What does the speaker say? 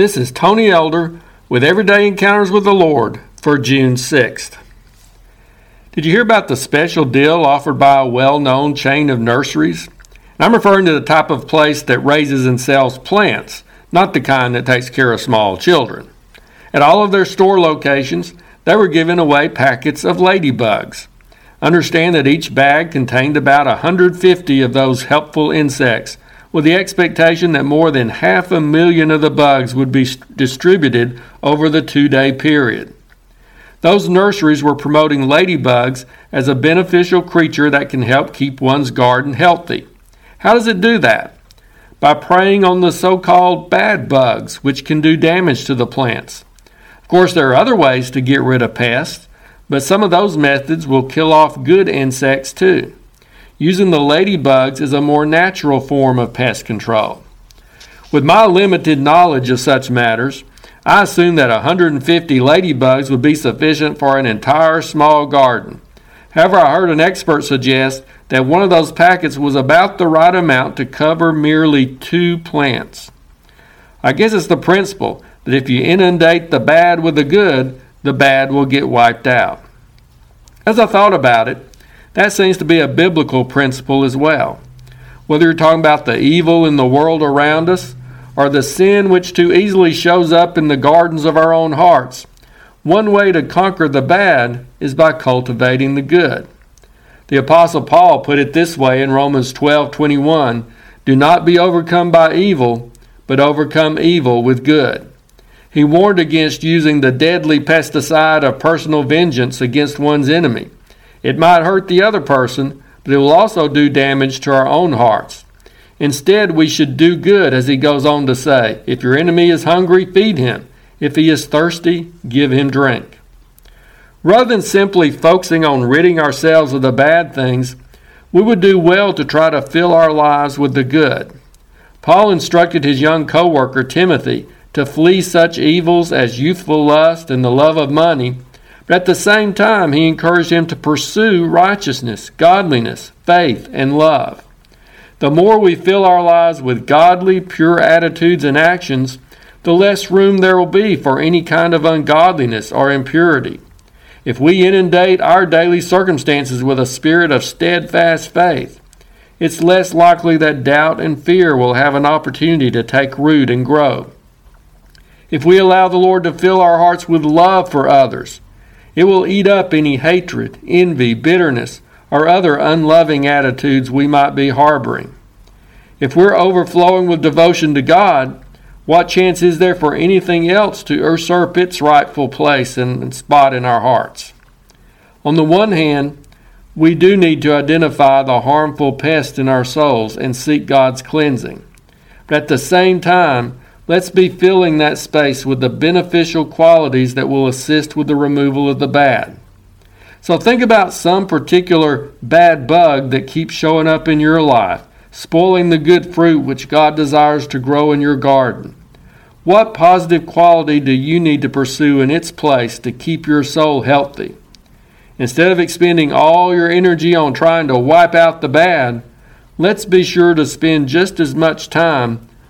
This is Tony Elder with Everyday Encounters with the Lord for June 6th. Did you hear about the special deal offered by a well known chain of nurseries? I'm referring to the type of place that raises and sells plants, not the kind that takes care of small children. At all of their store locations, they were giving away packets of ladybugs. Understand that each bag contained about 150 of those helpful insects with the expectation that more than half a million of the bugs would be distributed over the two day period. Those nurseries were promoting ladybugs as a beneficial creature that can help keep one's garden healthy. How does it do that? By preying on the so called bad bugs, which can do damage to the plants. Of course, there are other ways to get rid of pests, but some of those methods will kill off good insects too. Using the ladybugs is a more natural form of pest control. With my limited knowledge of such matters, I assumed that 150 ladybugs would be sufficient for an entire small garden. However, I heard an expert suggest that one of those packets was about the right amount to cover merely two plants. I guess it's the principle that if you inundate the bad with the good, the bad will get wiped out. As I thought about it, that seems to be a biblical principle as well. Whether you're talking about the evil in the world around us or the sin which too easily shows up in the gardens of our own hearts, one way to conquer the bad is by cultivating the good. The apostle Paul put it this way in Romans 12:21, "Do not be overcome by evil, but overcome evil with good." He warned against using the deadly pesticide of personal vengeance against one's enemy. It might hurt the other person, but it will also do damage to our own hearts. Instead, we should do good, as he goes on to say. If your enemy is hungry, feed him. If he is thirsty, give him drink. Rather than simply focusing on ridding ourselves of the bad things, we would do well to try to fill our lives with the good. Paul instructed his young co worker Timothy to flee such evils as youthful lust and the love of money at the same time, he encouraged him to pursue righteousness, godliness, faith, and love. The more we fill our lives with godly, pure attitudes and actions, the less room there will be for any kind of ungodliness or impurity. If we inundate our daily circumstances with a spirit of steadfast faith, it's less likely that doubt and fear will have an opportunity to take root and grow. If we allow the Lord to fill our hearts with love for others, it will eat up any hatred, envy, bitterness, or other unloving attitudes we might be harboring. If we're overflowing with devotion to God, what chance is there for anything else to usurp its rightful place and spot in our hearts? On the one hand, we do need to identify the harmful pest in our souls and seek God's cleansing. But at the same time, Let's be filling that space with the beneficial qualities that will assist with the removal of the bad. So think about some particular bad bug that keeps showing up in your life, spoiling the good fruit which God desires to grow in your garden. What positive quality do you need to pursue in its place to keep your soul healthy? Instead of expending all your energy on trying to wipe out the bad, let's be sure to spend just as much time